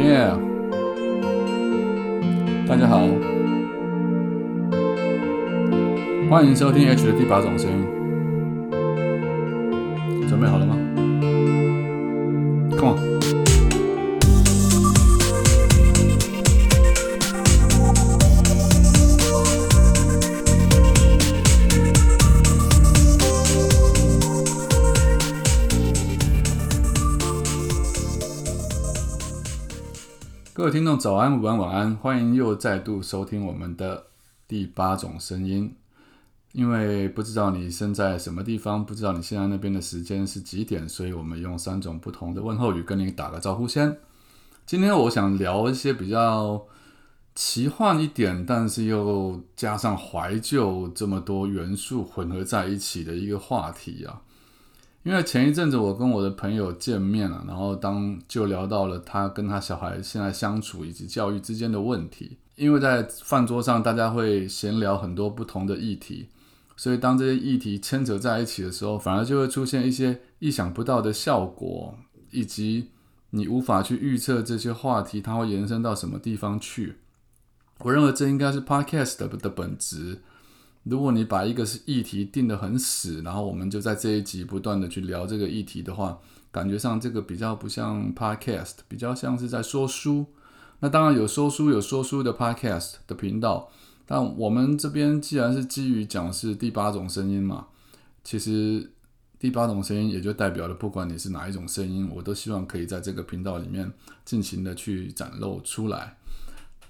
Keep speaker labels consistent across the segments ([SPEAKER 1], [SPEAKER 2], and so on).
[SPEAKER 1] Yeah，大家好，欢迎收听 H 的第八种声音。准备好了吗？Come on。各位听众，早安、午安、晚安，欢迎又再度收听我们的第八种声音。因为不知道你身在什么地方，不知道你现在那边的时间是几点，所以我们用三种不同的问候语跟你打个招呼先。今天我想聊一些比较奇幻一点，但是又加上怀旧这么多元素混合在一起的一个话题啊。因为前一阵子我跟我的朋友见面了，然后当就聊到了他跟他小孩现在相处以及教育之间的问题。因为在饭桌上大家会闲聊很多不同的议题，所以当这些议题牵扯在一起的时候，反而就会出现一些意想不到的效果，以及你无法去预测这些话题它会延伸到什么地方去。我认为这应该是 podcast 的本质。如果你把一个是议题定得很死，然后我们就在这一集不断的去聊这个议题的话，感觉上这个比较不像 podcast，比较像是在说书。那当然有说书有说书的 podcast 的频道，但我们这边既然是基于讲是第八种声音嘛，其实第八种声音也就代表了不管你是哪一种声音，我都希望可以在这个频道里面尽情的去展露出来。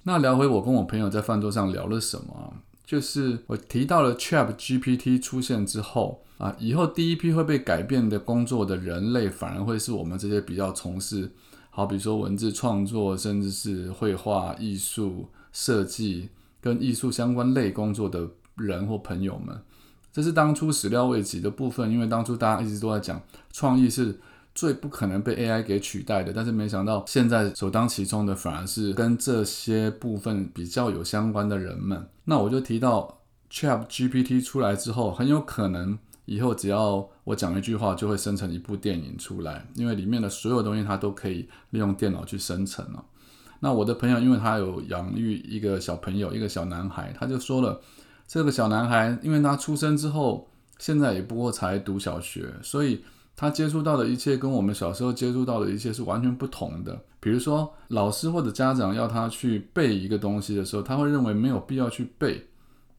[SPEAKER 1] 那聊回我跟我朋友在饭桌上聊了什么？就是我提到了 Chat GPT 出现之后啊，以后第一批会被改变的工作的人类，反而会是我们这些比较从事，好比说文字创作，甚至是绘画、艺术设计跟艺术相关类工作的人或朋友们。这是当初始料未及的部分，因为当初大家一直都在讲创意是。最不可能被 AI 给取代的，但是没想到现在首当其冲的反而是跟这些部分比较有相关的人们。那我就提到 Chat GPT 出来之后，很有可能以后只要我讲一句话，就会生成一部电影出来，因为里面的所有东西它都可以利用电脑去生成了。那我的朋友，因为他有养育一个小朋友，一个小男孩，他就说了，这个小男孩因为他出生之后，现在也不过才读小学，所以。他接触到的一切跟我们小时候接触到的一切是完全不同的。比如说，老师或者家长要他去背一个东西的时候，他会认为没有必要去背。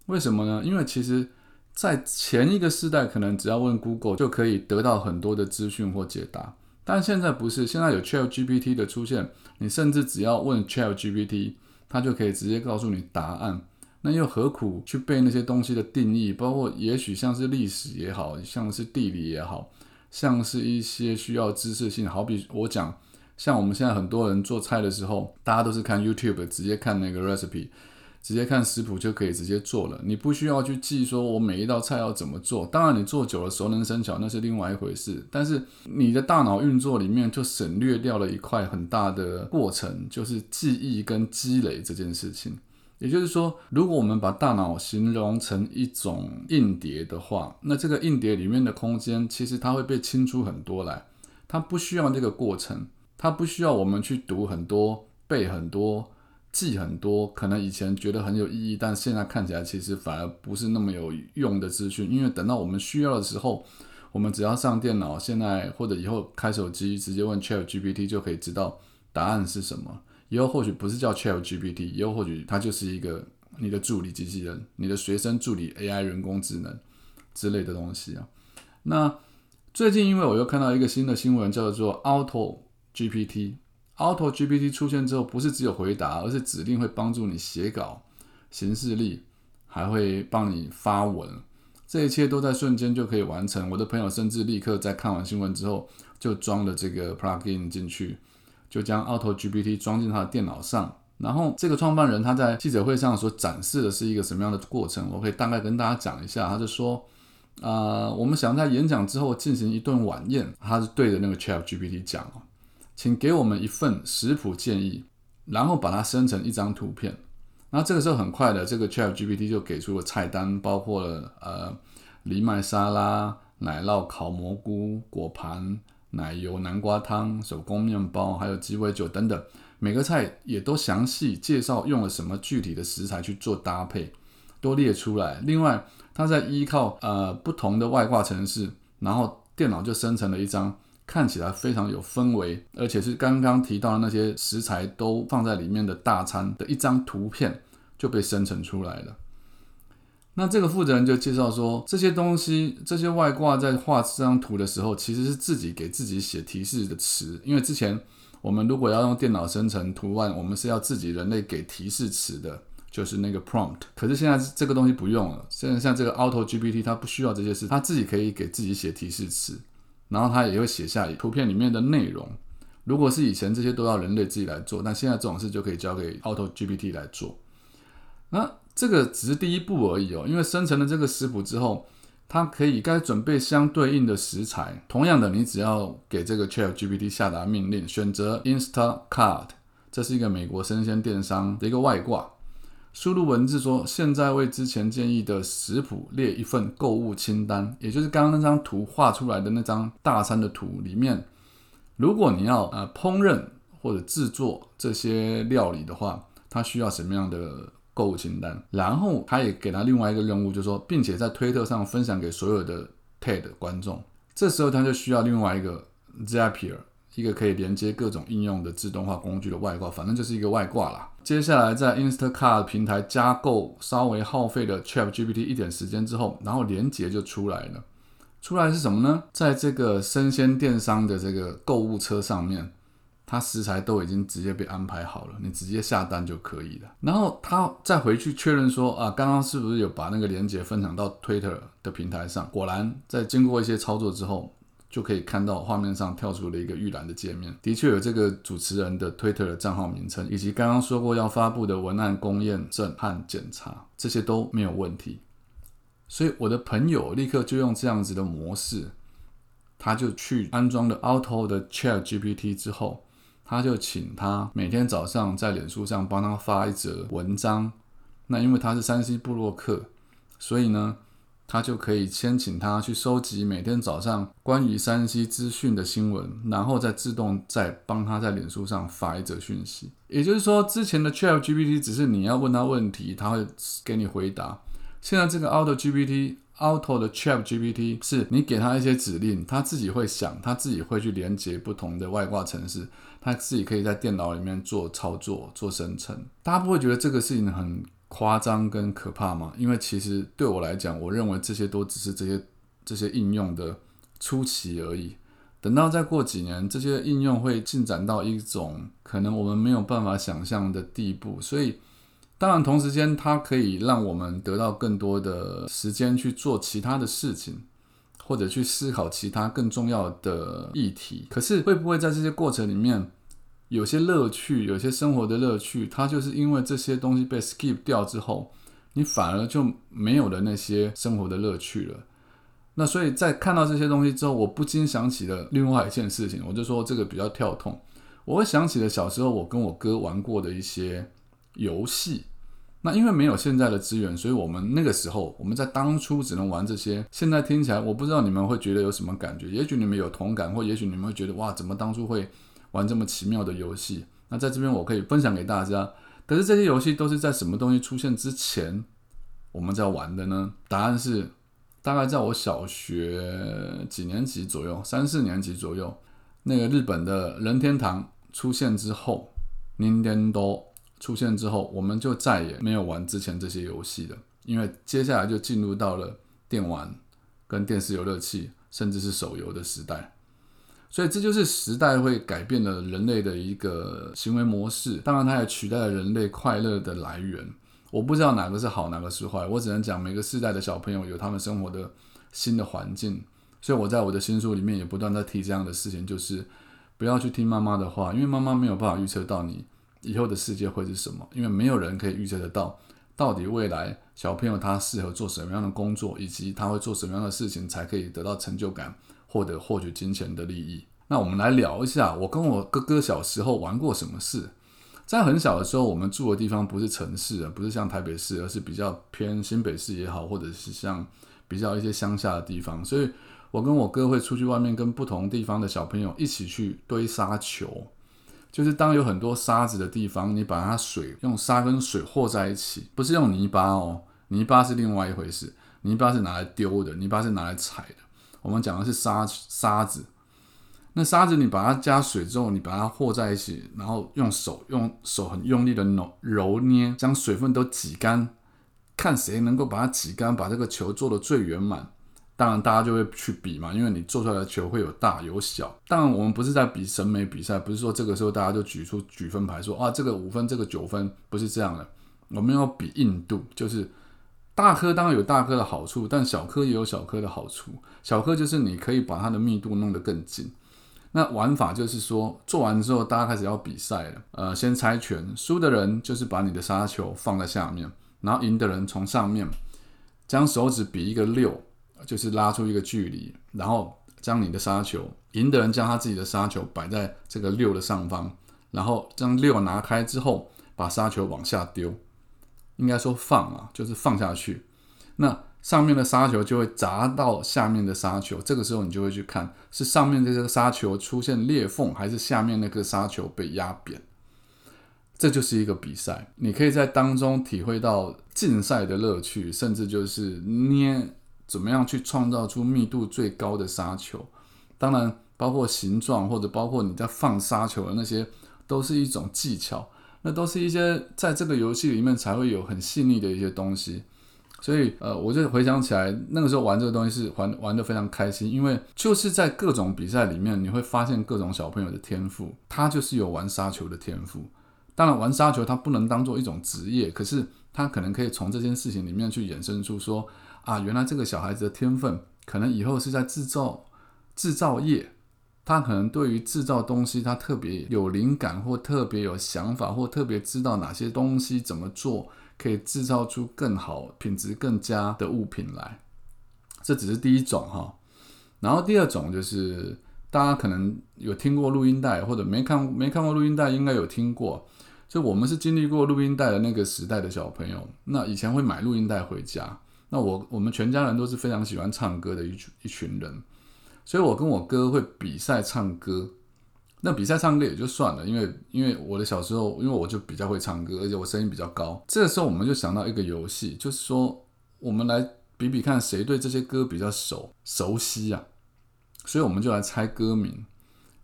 [SPEAKER 1] 为什么呢？因为其实，在前一个时代，可能只要问 Google 就可以得到很多的资讯或解答。但现在不是，现在有 Chat GPT 的出现，你甚至只要问 Chat GPT，它就可以直接告诉你答案。那又何苦去背那些东西的定义？包括也许像是历史也好像是地理也好。像是一些需要知识性，好比我讲，像我们现在很多人做菜的时候，大家都是看 YouTube，直接看那个 recipe，直接看食谱就可以直接做了。你不需要去记说我每一道菜要怎么做。当然，你做久了熟能生巧，那是另外一回事。但是你的大脑运作里面就省略掉了一块很大的过程，就是记忆跟积累这件事情。也就是说，如果我们把大脑形容成一种硬碟的话，那这个硬碟里面的空间其实它会被清出很多来，它不需要这个过程，它不需要我们去读很多、背很多、记很多，可能以前觉得很有意义，但现在看起来其实反而不是那么有用的资讯，因为等到我们需要的时候，我们只要上电脑，现在或者以后开手机，直接问 Chat GPT 就可以知道答案是什么。以后或许不是叫 Chat GPT，以后或许它就是一个你的助理机器人、你的学生助理 AI 人工智能之类的东西啊。那最近因为我又看到一个新的新闻，叫做 Auto GPT。Auto GPT 出现之后，不是只有回答，而是指令会帮助你写稿、行事历，还会帮你发文。这一切都在瞬间就可以完成。我的朋友甚至立刻在看完新闻之后，就装了这个 plugin 进去。就将 Auto GPT 装进他的电脑上，然后这个创办人他在记者会上所展示的是一个什么样的过程？我可以大概跟大家讲一下。他就说，呃，我们想在演讲之后进行一顿晚宴，他是对着那个 Chat GPT 讲哦，请给我们一份食谱建议，然后把它生成一张图片。那这个时候很快的，这个 Chat GPT 就给出了菜单，包括了呃藜麦沙拉、奶酪烤蘑菇、果盘。奶油南瓜汤、手工面包，还有鸡尾酒等等，每个菜也都详细介绍用了什么具体的食材去做搭配，都列出来。另外，它在依靠呃不同的外挂程式，然后电脑就生成了一张看起来非常有氛围，而且是刚刚提到的那些食材都放在里面的大餐的一张图片就被生成出来了。那这个负责人就介绍说，这些东西这些外挂在画这张图的时候，其实是自己给自己写提示的词，因为之前我们如果要用电脑生成图案，我们是要自己人类给提示词的。就是那个 prompt，可是现在这个东西不用了。现在像这个 Auto GPT，它不需要这些事，它自己可以给自己写提示词，然后它也会写下图片里面的内容。如果是以前这些都要人类自己来做，那现在这种事就可以交给 Auto GPT 来做。那这个只是第一步而已哦，因为生成了这个食谱之后，它可以该准备相对应的食材。同样的，你只要给这个 Chat GPT 下达命令，选择 Instacart，这是一个美国生鲜电商的一个外挂。输入文字说：“现在为之前建议的食谱列一份购物清单，也就是刚刚那张图画出来的那张大餐的图里面，如果你要呃烹饪或者制作这些料理的话，它需要什么样的购物清单？然后他也给他另外一个任务，就是说，并且在推特上分享给所有的 TED 观众。这时候他就需要另外一个 Zapier。”一个可以连接各种应用的自动化工具的外挂，反正就是一个外挂啦。接下来在 Instacart 平台加购稍微耗费的 ChatGPT 一点时间之后，然后连接就出来了。出来是什么呢？在这个生鲜电商的这个购物车上面，它食材都已经直接被安排好了，你直接下单就可以了。然后他再回去确认说啊，刚刚是不是有把那个连接分享到 Twitter 的平台上？果然，在经过一些操作之后。就可以看到画面上跳出了一个预览的界面，的确有这个主持人的 Twitter 的账号名称，以及刚刚说过要发布的文案公验证和检查，这些都没有问题。所以我的朋友立刻就用这样子的模式，他就去安装了 Auto 的 Chat GPT 之后，他就请他每天早上在脸书上帮他发一则文章。那因为他是山西部落客，所以呢。他就可以先请他去收集每天早上关于山西资讯的新闻，然后再自动再帮他在脸书上发一则讯息。也就是说，之前的 Chat GPT 只是你要问他问题，他会给你回答。现在这个 Auto GPT，Auto 的 Chat GPT 是你给他一些指令，他自己会想，他自己会去连接不同的外挂程式，他自己可以在电脑里面做操作、做生成。大家不会觉得这个事情很？夸张跟可怕吗？因为其实对我来讲，我认为这些都只是这些这些应用的初期而已。等到再过几年，这些应用会进展到一种可能我们没有办法想象的地步。所以，当然同时间它可以让我们得到更多的时间去做其他的事情，或者去思考其他更重要的议题。可是会不会在这些过程里面？有些乐趣，有些生活的乐趣，它就是因为这些东西被 skip 掉之后，你反而就没有了那些生活的乐趣了。那所以在看到这些东西之后，我不禁想起了另外一件事情，我就说这个比较跳痛。我会想起了小时候我跟我哥玩过的一些游戏。那因为没有现在的资源，所以我们那个时候我们在当初只能玩这些。现在听起来，我不知道你们会觉得有什么感觉？也许你们有同感，或也许你们会觉得哇，怎么当初会？玩这么奇妙的游戏，那在这边我可以分享给大家。可是这些游戏都是在什么东西出现之前我们在玩的呢？答案是大概在我小学几年级左右，三四年级左右，那个日本的任天堂出现之后，Nintendo 出现之后，我们就再也没有玩之前这些游戏了，因为接下来就进入到了电玩跟电视游乐器，甚至是手游的时代。所以这就是时代会改变了人类的一个行为模式，当然它也取代了人类快乐的来源。我不知道哪个是好，哪个是坏，我只能讲每个世代的小朋友有他们生活的新的环境。所以我在我的新书里面也不断在提这样的事情，就是不要去听妈妈的话，因为妈妈没有办法预测到你以后的世界会是什么，因为没有人可以预测得到到底未来小朋友他适合做什么样的工作，以及他会做什么样的事情才可以得到成就感。或者获取金钱的利益。那我们来聊一下，我跟我哥哥小时候玩过什么事。在很小的时候，我们住的地方不是城市，不是像台北市，而是比较偏新北市也好，或者是像比较一些乡下的地方。所以我跟我哥会出去外面跟不同地方的小朋友一起去堆沙球。就是当有很多沙子的地方，你把它水用沙跟水和在一起，不是用泥巴哦，泥巴是另外一回事，泥巴是拿来丢的，泥巴是拿来踩的。我们讲的是沙沙子，那沙子你把它加水之后，你把它和在一起，然后用手用手很用力的揉揉捏，将水分都挤干，看谁能够把它挤干，把这个球做的最圆满。当然，大家就会去比嘛，因为你做出来的球会有大有小。当然，我们不是在比审美比赛，不是说这个时候大家就举出举分牌说啊，这个五分，这个九分，不是这样的。我们要比硬度，就是大颗当然有大颗的好处，但小颗也有小颗的好处。小颗就是你可以把它的密度弄得更紧。那玩法就是说，做完之后大家开始要比赛了。呃，先猜拳，输的人就是把你的沙球放在下面，然后赢的人从上面将手指比一个六。就是拉出一个距离，然后将你的沙球，赢的人将他自己的沙球摆在这个六的上方，然后将六拿开之后，把沙球往下丢，应该说放啊，就是放下去。那上面的沙球就会砸到下面的沙球，这个时候你就会去看是上面这个沙球出现裂缝，还是下面那个沙球被压扁。这就是一个比赛，你可以在当中体会到竞赛的乐趣，甚至就是捏。怎么样去创造出密度最高的沙球？当然，包括形状或者包括你在放沙球的那些，都是一种技巧。那都是一些在这个游戏里面才会有很细腻的一些东西。所以，呃，我就回想起来，那个时候玩这个东西是玩玩的非常开心，因为就是在各种比赛里面，你会发现各种小朋友的天赋，他就是有玩沙球的天赋。当然，玩沙球他不能当做一种职业，可是他可能可以从这件事情里面去衍生出说。啊，原来这个小孩子的天分可能以后是在制造制造业，他可能对于制造东西他特别有灵感，或特别有想法，或特别知道哪些东西怎么做可以制造出更好、品质更佳的物品来。这只是第一种哈，然后第二种就是大家可能有听过录音带，或者没看没看过录音带，应该有听过。就我们是经历过录音带的那个时代的小朋友，那以前会买录音带回家。那我我们全家人都是非常喜欢唱歌的一群一群人，所以我跟我哥会比赛唱歌。那比赛唱歌也就算了，因为因为我的小时候，因为我就比较会唱歌，而且我声音比较高。这个时候我们就想到一个游戏，就是说我们来比比看谁对这些歌比较熟熟悉啊。所以我们就来猜歌名。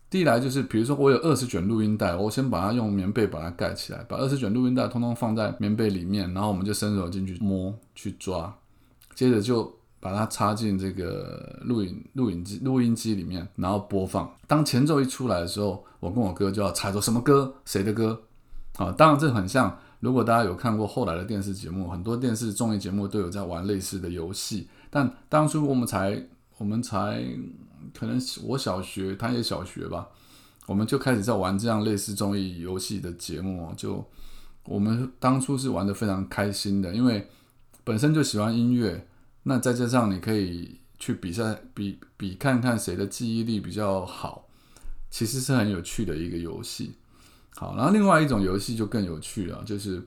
[SPEAKER 1] 第一来就是，比如说我有二十卷录音带，我先把它用棉被把它盖起来，把二十卷录音带通通放在棉被里面，然后我们就伸手进去摸去抓。接着就把它插进这个录影录影机录音机里面，然后播放。当前奏一出来的时候，我跟我哥就要猜出什么歌，谁的歌。啊，当然这很像，如果大家有看过后来的电视节目，很多电视综艺节目都有在玩类似的游戏。但当初我们才我们才可能我小学，他也小学吧，我们就开始在玩这样类似综艺游戏的节目。就我们当初是玩的非常开心的，因为。本身就喜欢音乐，那再加上你可以去比赛比比看看谁的记忆力比较好，其实是很有趣的一个游戏。好，然后另外一种游戏就更有趣了，就是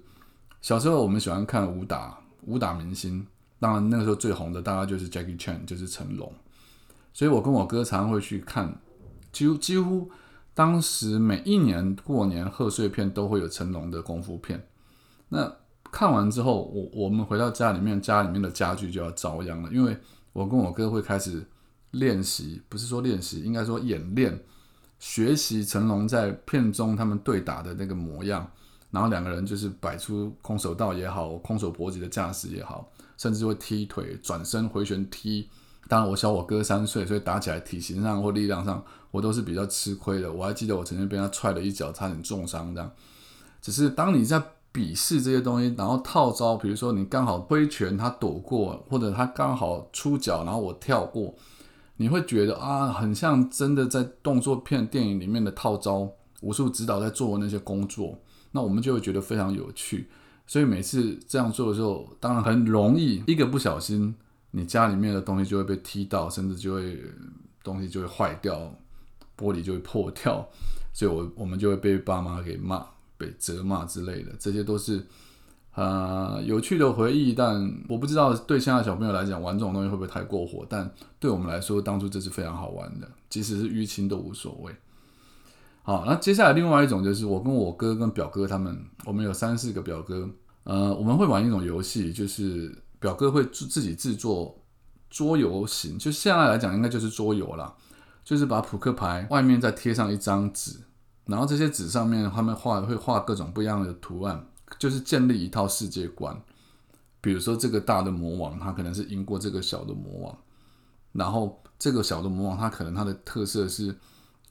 [SPEAKER 1] 小时候我们喜欢看武打武打明星，当然那个时候最红的大概就是 Jackie Chan，就是成龙。所以我跟我哥常常会去看，几乎几乎当时每一年过年贺岁片都会有成龙的功夫片，那。看完之后，我我们回到家里面，家里面的家具就要遭殃了。因为我跟我哥会开始练习，不是说练习，应该说演练，学习成龙在片中他们对打的那个模样。然后两个人就是摆出空手道也好，空手搏击的架势也好，甚至会踢腿、转身回旋踢。当然我小我哥三岁，所以打起来体型上或力量上，我都是比较吃亏的。我还记得我曾经被他踹了一脚，差点重伤这样。只是当你在比试这些东西，然后套招，比如说你刚好挥拳，他躲过，或者他刚好出脚，然后我跳过，你会觉得啊，很像真的在动作片电影里面的套招，武术指导在做那些工作，那我们就会觉得非常有趣。所以每次这样做的时候，当然很容易一个不小心，你家里面的东西就会被踢到，甚至就会东西就会坏掉，玻璃就会破掉，所以我我们就会被爸妈给骂。被责骂之类的，这些都是呃，有趣的回忆，但我不知道对现在小朋友来讲玩这种东西会不会太过火，但对我们来说，当初这是非常好玩的，即使是淤青都无所谓。好，那接下来另外一种就是我跟我哥跟表哥他们，我们有三四个表哥，呃，我们会玩一种游戏，就是表哥会自自己制作桌游型，就现在来讲应该就是桌游啦，就是把扑克牌外面再贴上一张纸，然后这些纸上面他们画会画各种不一样的图案。就是建立一套世界观，比如说这个大的魔王，他可能是赢过这个小的魔王，然后这个小的魔王，他可能他的特色是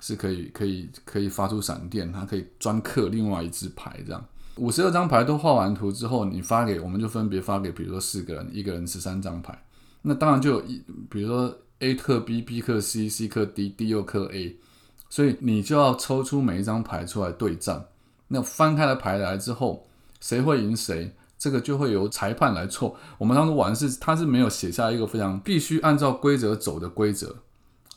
[SPEAKER 1] 是可以可以可以发出闪电，他可以专克另外一只牌，这样五十二张牌都画完图之后，你发给我们就分别发给，比如说四个人，一个人十三张牌，那当然就有一，比如说 A 克 B，B 克 C，C 克 D，D 又克 A，所以你就要抽出每一张牌出来对战，那翻开了牌来之后。谁会赢谁，这个就会由裁判来错。我们当初玩是，他是没有写下一个非常必须按照规则走的规则，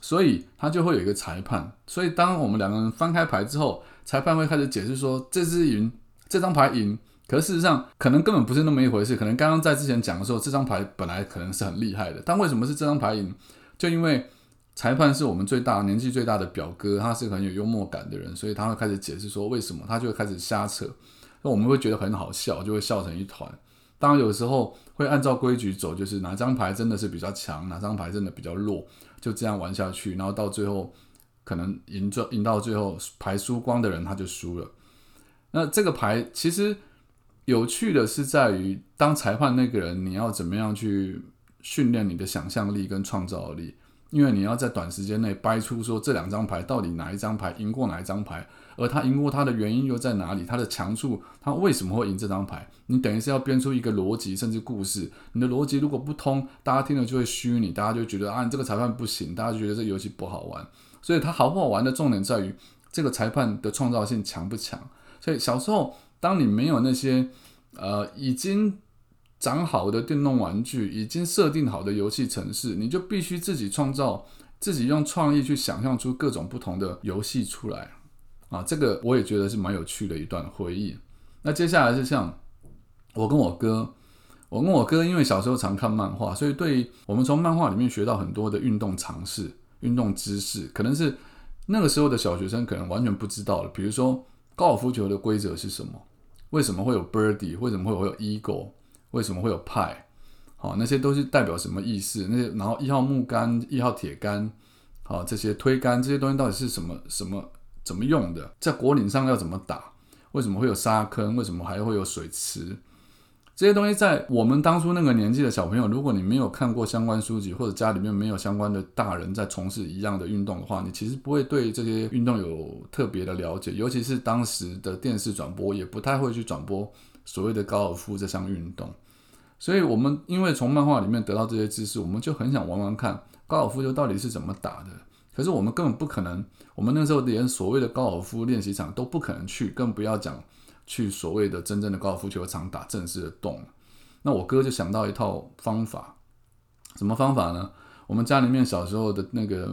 [SPEAKER 1] 所以他就会有一个裁判。所以当我们两个人翻开牌之后，裁判会开始解释说，这只赢，这张牌赢。可事实上，可能根本不是那么一回事。可能刚刚在之前讲的时候，这张牌本来可能是很厉害的，但为什么是这张牌赢？就因为裁判是我们最大年纪最大的表哥，他是很有幽默感的人，所以他会开始解释说为什么，他就会开始瞎扯。那我们会觉得很好笑，就会笑成一团。当然有时候会按照规矩走，就是哪张牌真的是比较强，哪张牌真的比较弱，就这样玩下去。然后到最后，可能赢着赢到最后牌输光的人他就输了。那这个牌其实有趣的是在于，当裁判那个人，你要怎么样去训练你的想象力跟创造力？因为你要在短时间内掰出说这两张牌到底哪一张牌赢过哪一张牌。而他赢过他的原因又在哪里？他的强处，他为什么会赢这张牌？你等于是要编出一个逻辑，甚至故事。你的逻辑如果不通，大家听了就会虚你，大家就觉得啊，你这个裁判不行，大家就觉得这游戏不好玩。所以它好不好玩的重点在于这个裁判的创造性强不强。所以小时候，当你没有那些呃已经长好的电动玩具，已经设定好的游戏程式，你就必须自己创造，自己用创意去想象出各种不同的游戏出来。啊，这个我也觉得是蛮有趣的一段回忆。那接下来是像我跟我哥，我跟我哥因为小时候常看漫画，所以对我们从漫画里面学到很多的运动常识、运动知识，可能是那个时候的小学生可能完全不知道的。比如说高尔夫球的规则是什么？为什么会有 birdie？为什么会有 eagle？为什么会有派？好，那些都是代表什么意思？那些然后一号木杆、一号铁杆，好，这些推杆这些东西到底是什么？什么？怎么用的？在果岭上要怎么打？为什么会有沙坑？为什么还会有水池？这些东西在我们当初那个年纪的小朋友，如果你没有看过相关书籍，或者家里面没有相关的大人在从事一样的运动的话，你其实不会对这些运动有特别的了解。尤其是当时的电视转播也不太会去转播所谓的高尔夫这项运动。所以，我们因为从漫画里面得到这些知识，我们就很想玩玩看高尔夫球到底是怎么打的。可是我们根本不可能，我们那时候连所谓的高尔夫练习场都不可能去，更不要讲去所谓的真正的高尔夫球场打正式的洞。那我哥就想到一套方法，什么方法呢？我们家里面小时候的那个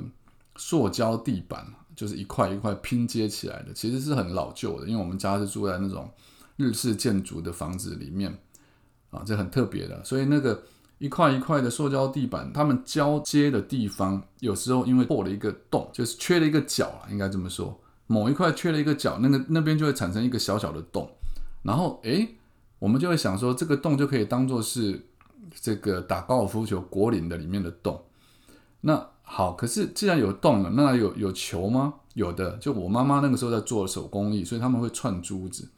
[SPEAKER 1] 塑胶地板，就是一块一块拼接起来的，其实是很老旧的，因为我们家是住在那种日式建筑的房子里面啊，这很特别的，所以那个。一块一块的塑胶地板，它们交接的地方，有时候因为破了一个洞，就是缺了一个角啊，应该这么说，某一块缺了一个角，那个那边就会产生一个小小的洞，然后诶，我们就会想说，这个洞就可以当做是这个打高尔夫球果岭的里面的洞。那好，可是既然有洞了，那有有球吗？有的，就我妈妈那个时候在做手工艺，所以他们会串珠子。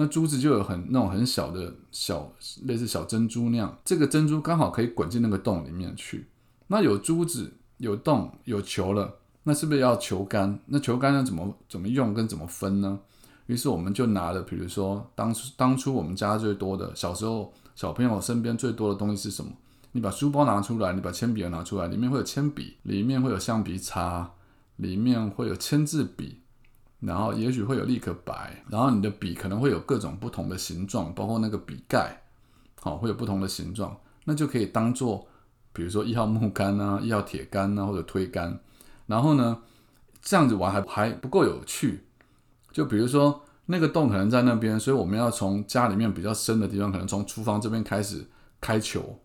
[SPEAKER 1] 那珠子就有很那种很小的小类似小珍珠那样，这个珍珠刚好可以滚进那个洞里面去。那有珠子、有洞、有球了，那是不是要球杆？那球杆要怎么怎么用跟怎么分呢？于是我们就拿了，比如说当初当初我们家最多的小时候小朋友身边最多的东西是什么？你把书包拿出来，你把铅笔拿出来，里面会有铅笔，里面会有橡皮擦，里面会有签字笔。然后也许会有立刻白，然后你的笔可能会有各种不同的形状，包括那个笔盖，好会有不同的形状，那就可以当做，比如说一号木杆啊，一号铁杆啊，或者推杆。然后呢，这样子玩还还不够有趣，就比如说那个洞可能在那边，所以我们要从家里面比较深的地方，可能从厨房这边开始开球。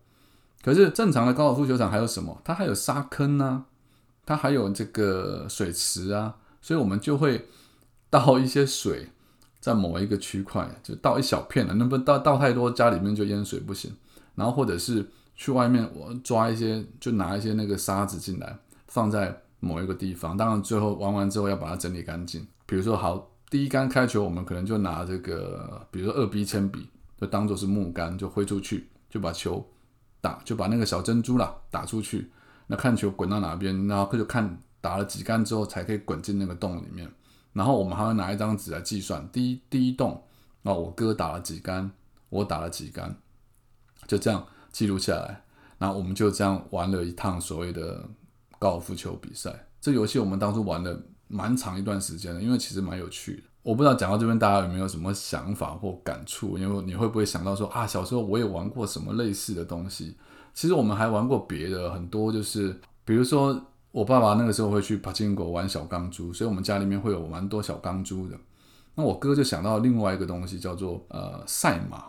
[SPEAKER 1] 可是正常的高尔夫球场还有什么？它还有沙坑啊，它还有这个水池啊，所以我们就会倒一些水在某一个区块，就倒一小片了，那不倒倒太多，家里面就淹水不行。然后或者是去外面我抓一些，就拿一些那个沙子进来，放在某一个地方。当然最后玩完之后要把它整理干净。比如说好。第一杆开球，我们可能就拿这个，比如说二 B 铅笔，就当做是木杆，就挥出去，就把球打，就把那个小珍珠啦打出去。那看球滚到哪边，然后就看打了几杆之后才可以滚进那个洞里面。然后我们还会拿一张纸来计算，第一第一洞啊，我哥打了几杆，我打了几杆，就这样记录下来。然后我们就这样玩了一趟所谓的高尔夫球比赛。这游戏我们当初玩了。蛮长一段时间的，因为其实蛮有趣的。我不知道讲到这边大家有没有什么想法或感触？因为你会不会想到说啊，小时候我也玩过什么类似的东西？其实我们还玩过别的很多，就是比如说我爸爸那个时候会去帕金狗玩小钢珠，所以我们家里面会有蛮多小钢珠的。那我哥就想到另外一个东西叫做呃赛马，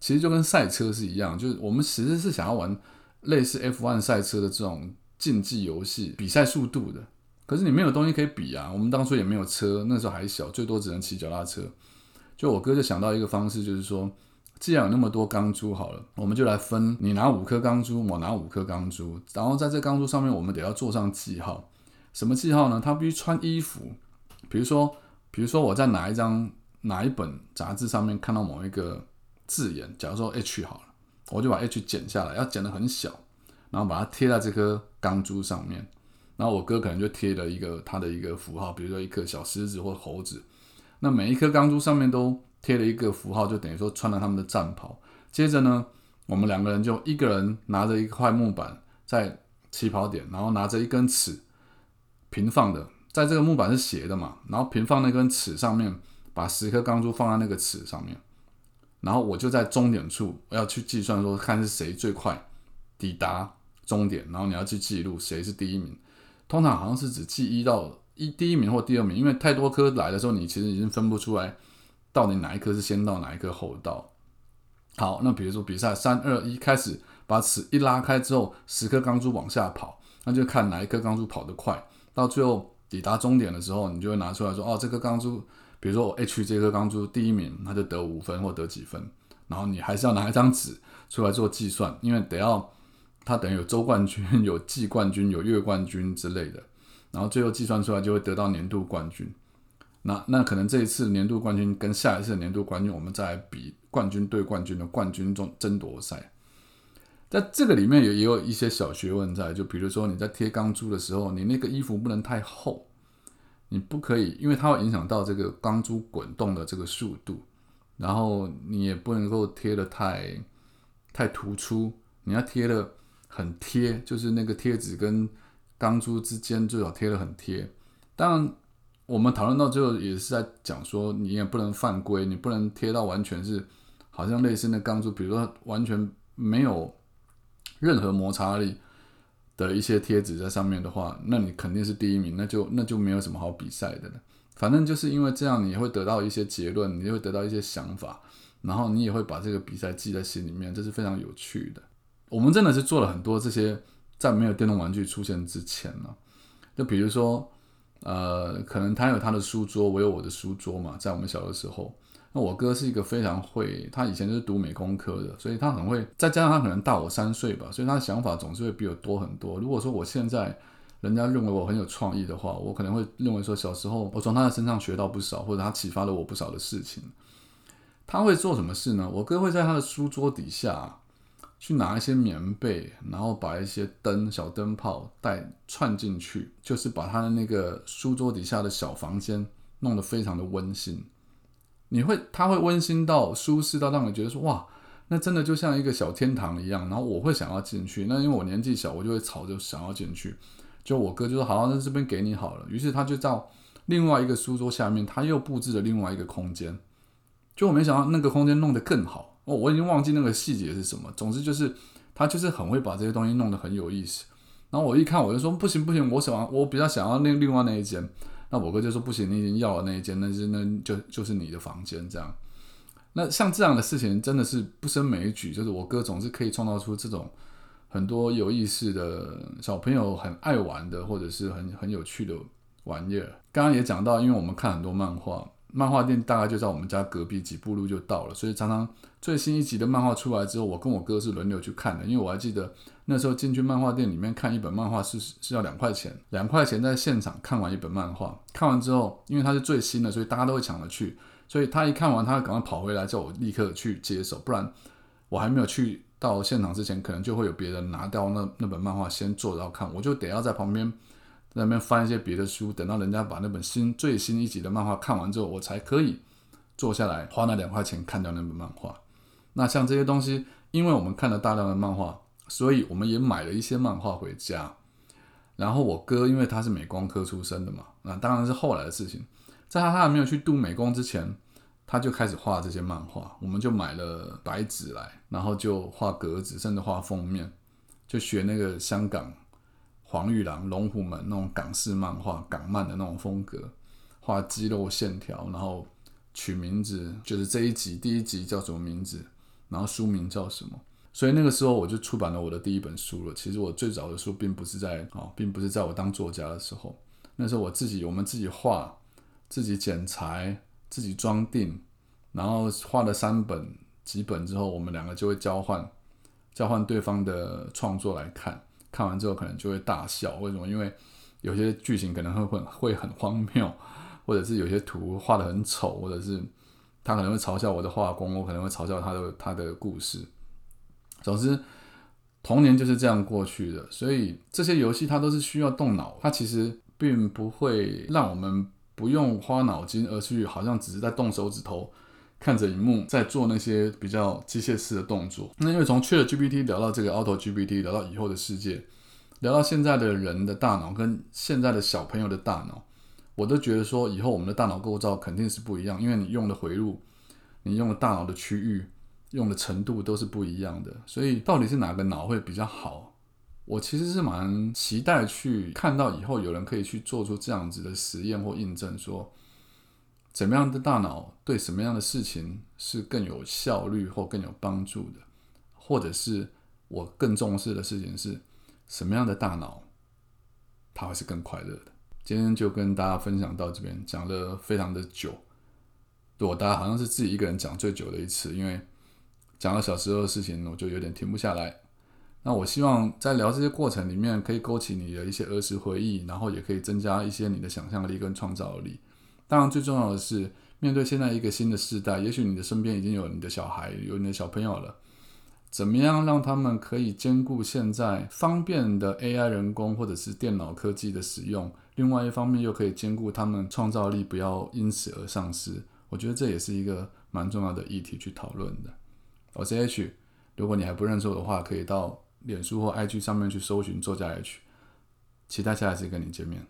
[SPEAKER 1] 其实就跟赛车是一样，就是我们其实是想要玩类似 F1 赛车的这种竞技游戏，比赛速度的。可是你没有东西可以比啊！我们当初也没有车，那时候还小，最多只能骑脚踏车。就我哥就想到一个方式，就是说，既然有那么多钢珠，好了，我们就来分，你拿五颗钢珠，我拿五颗钢珠，然后在这钢珠上面，我们得要做上记号。什么记号呢？他必须穿衣服。比如说，比如说我在哪一张哪一本杂志上面看到某一个字眼，假如说 H 好了，我就把 H 剪下来，要剪得很小，然后把它贴在这颗钢珠上面。然后我哥可能就贴了一个他的一个符号，比如说一颗小狮子或猴子。那每一颗钢珠上面都贴了一个符号，就等于说穿了他们的战袍。接着呢，我们两个人就一个人拿着一块木板在起跑点，然后拿着一根尺平放的，在这个木板是斜的嘛，然后平放那根尺上面，把十颗钢珠放在那个尺上面，然后我就在终点处要去计算说看是谁最快抵达终点，然后你要去记录谁是第一名。通常好像是只记一到一第一名或第二名，因为太多颗来的时候，你其实已经分不出来到底哪一颗是先到，哪一颗后到。好，那比如说比赛三二一开始，把尺一拉开之后，十颗钢珠往下跑，那就看哪一颗钢珠跑得快。到最后抵达终点的时候，你就会拿出来说，哦，这颗钢珠，比如说我 H 这颗钢珠第一名，那就得五分或得几分。然后你还是要拿一张纸出来做计算，因为得要。他等于有周冠军、有季冠军、有月冠军之类的，然后最后计算出来就会得到年度冠军。那那可能这一次年度冠军跟下一次年度冠军，我们再来比冠军对冠军的冠军争争夺赛。在这个里面也也有一些小学问在，就比如说你在贴钢珠的时候，你那个衣服不能太厚，你不可以，因为它会影响到这个钢珠滚动的这个速度。然后你也不能够贴的太太突出，你要贴的。很贴，就是那个贴纸跟钢珠之间最好贴的很贴。当然，我们讨论到最后也是在讲说，你也不能犯规，你不能贴到完全是好像类似那钢珠，比如说完全没有任何摩擦力的一些贴纸在上面的话，那你肯定是第一名，那就那就没有什么好比赛的了。反正就是因为这样，你会得到一些结论，你会得到一些想法，然后你也会把这个比赛记在心里面，这是非常有趣的。我们真的是做了很多这些，在没有电动玩具出现之前呢，就比如说，呃，可能他有他的书桌，我有我的书桌嘛，在我们小的时候，那我哥是一个非常会，他以前就是读美工科的，所以他很会，再加上他可能大我三岁吧，所以他的想法总是会比我多很多。如果说我现在人家认为我很有创意的话，我可能会认为说小时候我从他的身上学到不少，或者他启发了我不少的事情。他会做什么事呢？我哥会在他的书桌底下。去拿一些棉被，然后把一些灯、小灯泡带串进去，就是把他的那个书桌底下的小房间弄得非常的温馨。你会，他会温馨到舒适到让你觉得说，哇，那真的就像一个小天堂一样。然后我会想要进去，那因为我年纪小，我就会吵着想要进去。就我哥就说，好，那这边给你好了。于是他就到另外一个书桌下面，他又布置了另外一个空间。就我没想到那个空间弄得更好。哦，我已经忘记那个细节是什么。总之就是他就是很会把这些东西弄得很有意思。然后我一看，我就说不行不行，我想我比较想要那另外那一间。那我哥就说不行，你已经要了那一间，那是那就就是你的房间这样。那像这样的事情真的是不胜枚举，就是我哥总是可以创造出这种很多有意思的小朋友很爱玩的，或者是很很有趣的玩意儿。刚刚也讲到，因为我们看很多漫画，漫画店大概就在我们家隔壁几步路就到了，所以常常最新一集的漫画出来之后，我跟我哥是轮流去看的。因为我还记得那时候进去漫画店里面看一本漫画是是要两块钱，两块钱在现场看完一本漫画，看完之后，因为它是最新的，所以大家都会抢着去。所以他一看完，他赶快跑回来叫我立刻去接手，不然我还没有去到现场之前，可能就会有别人拿掉那那本漫画先坐到看，我就得要在旁边在那边翻一些别的书，等到人家把那本新最新一集的漫画看完之后，我才可以坐下来花那两块钱看掉那本漫画。那像这些东西，因为我们看了大量的漫画，所以我们也买了一些漫画回家。然后我哥因为他是美工科出身的嘛，那当然是后来的事情。在他还没有去读美工之前，他就开始画这些漫画。我们就买了白纸来，然后就画格子，甚至画封面，就学那个香港黄玉郎、龙虎门那种港式漫画、港漫的那种风格，画肌肉线条，然后取名字，就是这一集第一集叫什么名字，然后书名叫什么。所以那个时候我就出版了我的第一本书了。其实我最早的书并不是在啊，并不是在我当作家的时候，那时候我自己我们自己画。自己剪裁，自己装订，然后画了三本几本之后，我们两个就会交换，交换对方的创作来看。看完之后可能就会大笑，为什么？因为有些剧情可能会会会很荒谬，或者是有些图画的很丑，或者是他可能会嘲笑我的画工，我可能会嘲笑他的他的故事。总之，童年就是这样过去的。所以这些游戏它都是需要动脑，它其实并不会让我们。不用花脑筋，而去好像只是在动手指头，看着荧幕，在做那些比较机械式的动作。那因为从 Chat GPT 聊到这个 Auto GPT，聊到以后的世界，聊到现在的人的大脑跟现在的小朋友的大脑，我都觉得说，以后我们的大脑构造肯定是不一样，因为你用的回路，你用的大脑的区域，用的程度都是不一样的。所以到底是哪个脑会比较好？我其实是蛮期待去看到以后有人可以去做出这样子的实验或印证，说怎么样的大脑对什么样的事情是更有效率或更有帮助的，或者是我更重视的事情是什么样的大脑，它会是更快乐的。今天就跟大家分享到这边，讲了非常的久，对我大家好像是自己一个人讲最久的一次，因为讲了小时候的事情，我就有点停不下来。那我希望在聊这些过程里面，可以勾起你的一些儿时回忆，然后也可以增加一些你的想象力跟创造力。当然，最重要的是，面对现在一个新的时代，也许你的身边已经有你的小孩，有你的小朋友了，怎么样让他们可以兼顾现在方便的 AI 人工或者是电脑科技的使用，另外一方面又可以兼顾他们创造力不要因此而丧失？我觉得这也是一个蛮重要的议题去讨论的。我是 H，如果你还不认识我的话，可以到。脸书或 IG 上面去搜寻作家 H，期待下一次跟你见面。